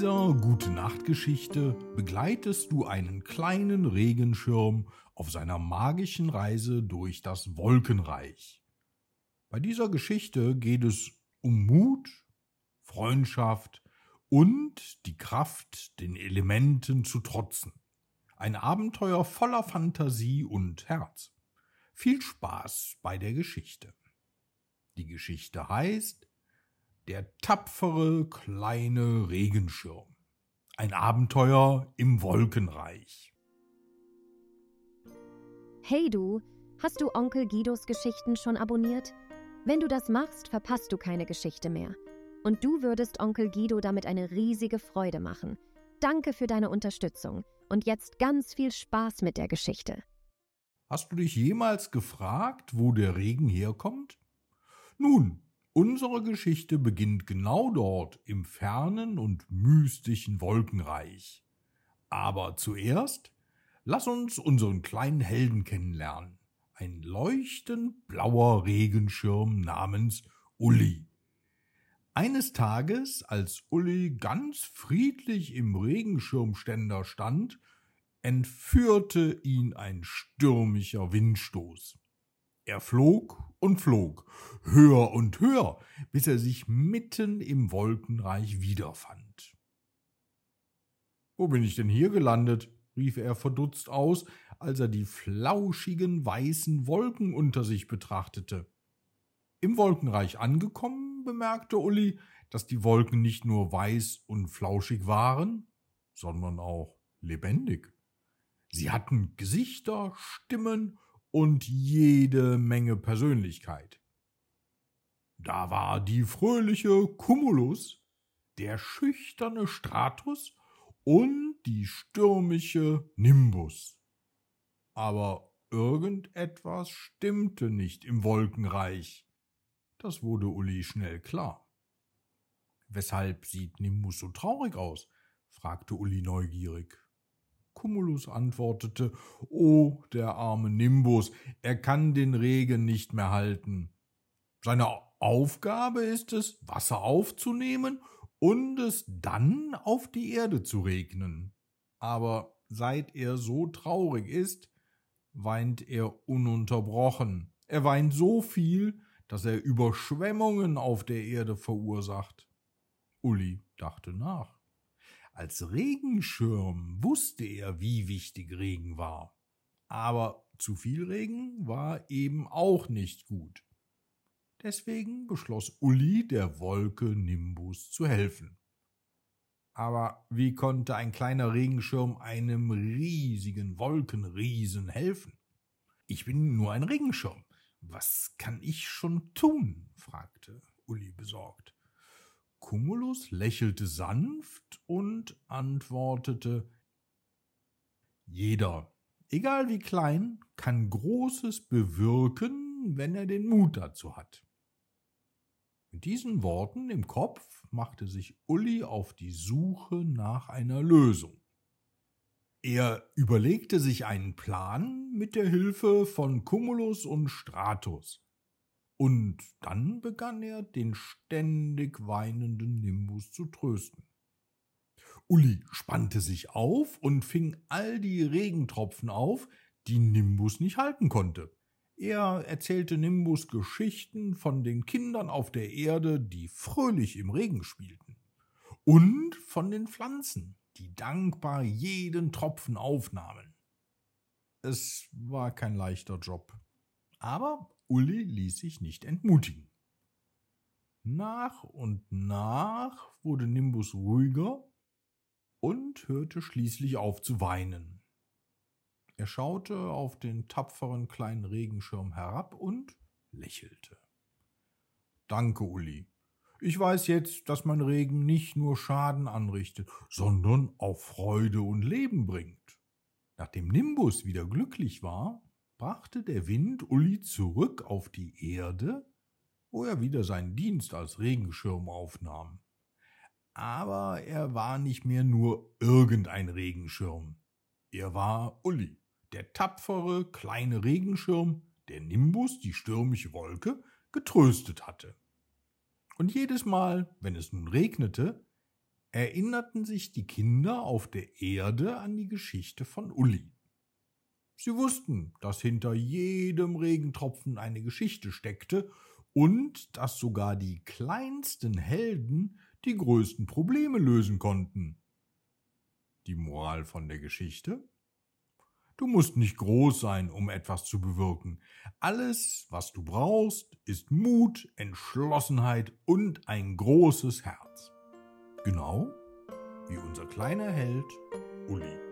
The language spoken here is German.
dieser Gute-Nacht-Geschichte begleitest du einen kleinen Regenschirm auf seiner magischen Reise durch das Wolkenreich. Bei dieser Geschichte geht es um Mut, Freundschaft und die Kraft, den Elementen zu trotzen. Ein Abenteuer voller Fantasie und Herz. Viel Spaß bei der Geschichte. Die Geschichte heißt Der tapfere kleine Regenschirm. Ein Abenteuer im Wolkenreich. Hey du, hast du Onkel Guidos Geschichten schon abonniert? Wenn du das machst, verpasst du keine Geschichte mehr. Und du würdest Onkel Guido damit eine riesige Freude machen. Danke für deine Unterstützung und jetzt ganz viel Spaß mit der Geschichte. Hast du dich jemals gefragt, wo der Regen herkommt? Nun, unsere Geschichte beginnt genau dort im fernen und mystischen Wolkenreich. Aber zuerst lass uns unseren kleinen Helden kennenlernen. Ein leuchtend blauer Regenschirm namens Uli. Eines Tages, als Uli ganz friedlich im Regenschirmständer stand, entführte ihn ein stürmischer Windstoß. Er flog und flog, höher und höher, bis er sich mitten im Wolkenreich wiederfand. Wo bin ich denn hier gelandet? rief er verdutzt aus, als er die flauschigen weißen Wolken unter sich betrachtete. Im Wolkenreich angekommen, bemerkte Uli, dass die Wolken nicht nur weiß und flauschig waren, sondern auch lebendig. Sie hatten Gesichter, Stimmen und jede Menge Persönlichkeit. Da war die fröhliche Cumulus, der schüchterne Stratus und die stürmische Nimbus. Aber irgendetwas stimmte nicht im Wolkenreich. Das wurde Uli schnell klar. Weshalb sieht Nimbus so traurig aus? fragte Uli neugierig. Cumulus antwortete, Oh, der arme Nimbus, er kann den Regen nicht mehr halten. Seine Aufgabe ist es, Wasser aufzunehmen und es dann auf die Erde zu regnen. Aber seit er so traurig ist, weint er ununterbrochen. Er weint so viel, dass er Überschwemmungen auf der Erde verursacht. Uli dachte nach. Als Regenschirm wusste er, wie wichtig Regen war. Aber zu viel Regen war eben auch nicht gut. Deswegen beschloss Uli, der Wolke Nimbus zu helfen. Aber wie konnte ein kleiner Regenschirm einem riesigen Wolkenriesen helfen? Ich bin nur ein Regenschirm. Was kann ich schon tun? fragte Uli besorgt. Cumulus lächelte sanft und antwortete Jeder, egal wie klein, kann Großes bewirken, wenn er den Mut dazu hat. Mit diesen Worten im Kopf machte sich Uli auf die Suche nach einer Lösung. Er überlegte sich einen Plan mit der Hilfe von Cumulus und Stratus. Und dann begann er, den ständig weinenden Nimbus zu trösten. Uli spannte sich auf und fing all die Regentropfen auf, die Nimbus nicht halten konnte. Er erzählte Nimbus Geschichten von den Kindern auf der Erde, die fröhlich im Regen spielten. Und von den Pflanzen, die dankbar jeden Tropfen aufnahmen. Es war kein leichter Job, aber Uli ließ sich nicht entmutigen. Nach und nach wurde Nimbus ruhiger und hörte schließlich auf zu weinen. Er schaute auf den tapferen kleinen Regenschirm herab und lächelte. Danke, Uli, ich weiß jetzt, dass mein Regen nicht nur Schaden anrichtet, sondern auch Freude und Leben bringt. Nachdem Nimbus wieder glücklich war, brachte der Wind Uli zurück auf die Erde, wo er wieder seinen Dienst als Regenschirm aufnahm. Aber er war nicht mehr nur irgendein Regenschirm. Er war Uli, der tapfere kleine Regenschirm, der Nimbus, die stürmische Wolke, getröstet hatte. Und jedes Mal, wenn es nun regnete, erinnerten sich die Kinder auf der Erde an die Geschichte von Uli. Sie wussten, dass hinter jedem Regentropfen eine Geschichte steckte und dass sogar die kleinsten Helden die größten Probleme lösen konnten. Die Moral von der Geschichte? Du musst nicht groß sein, um etwas zu bewirken. Alles, was du brauchst, ist Mut, Entschlossenheit und ein großes Herz. Genau wie unser kleiner Held Uli.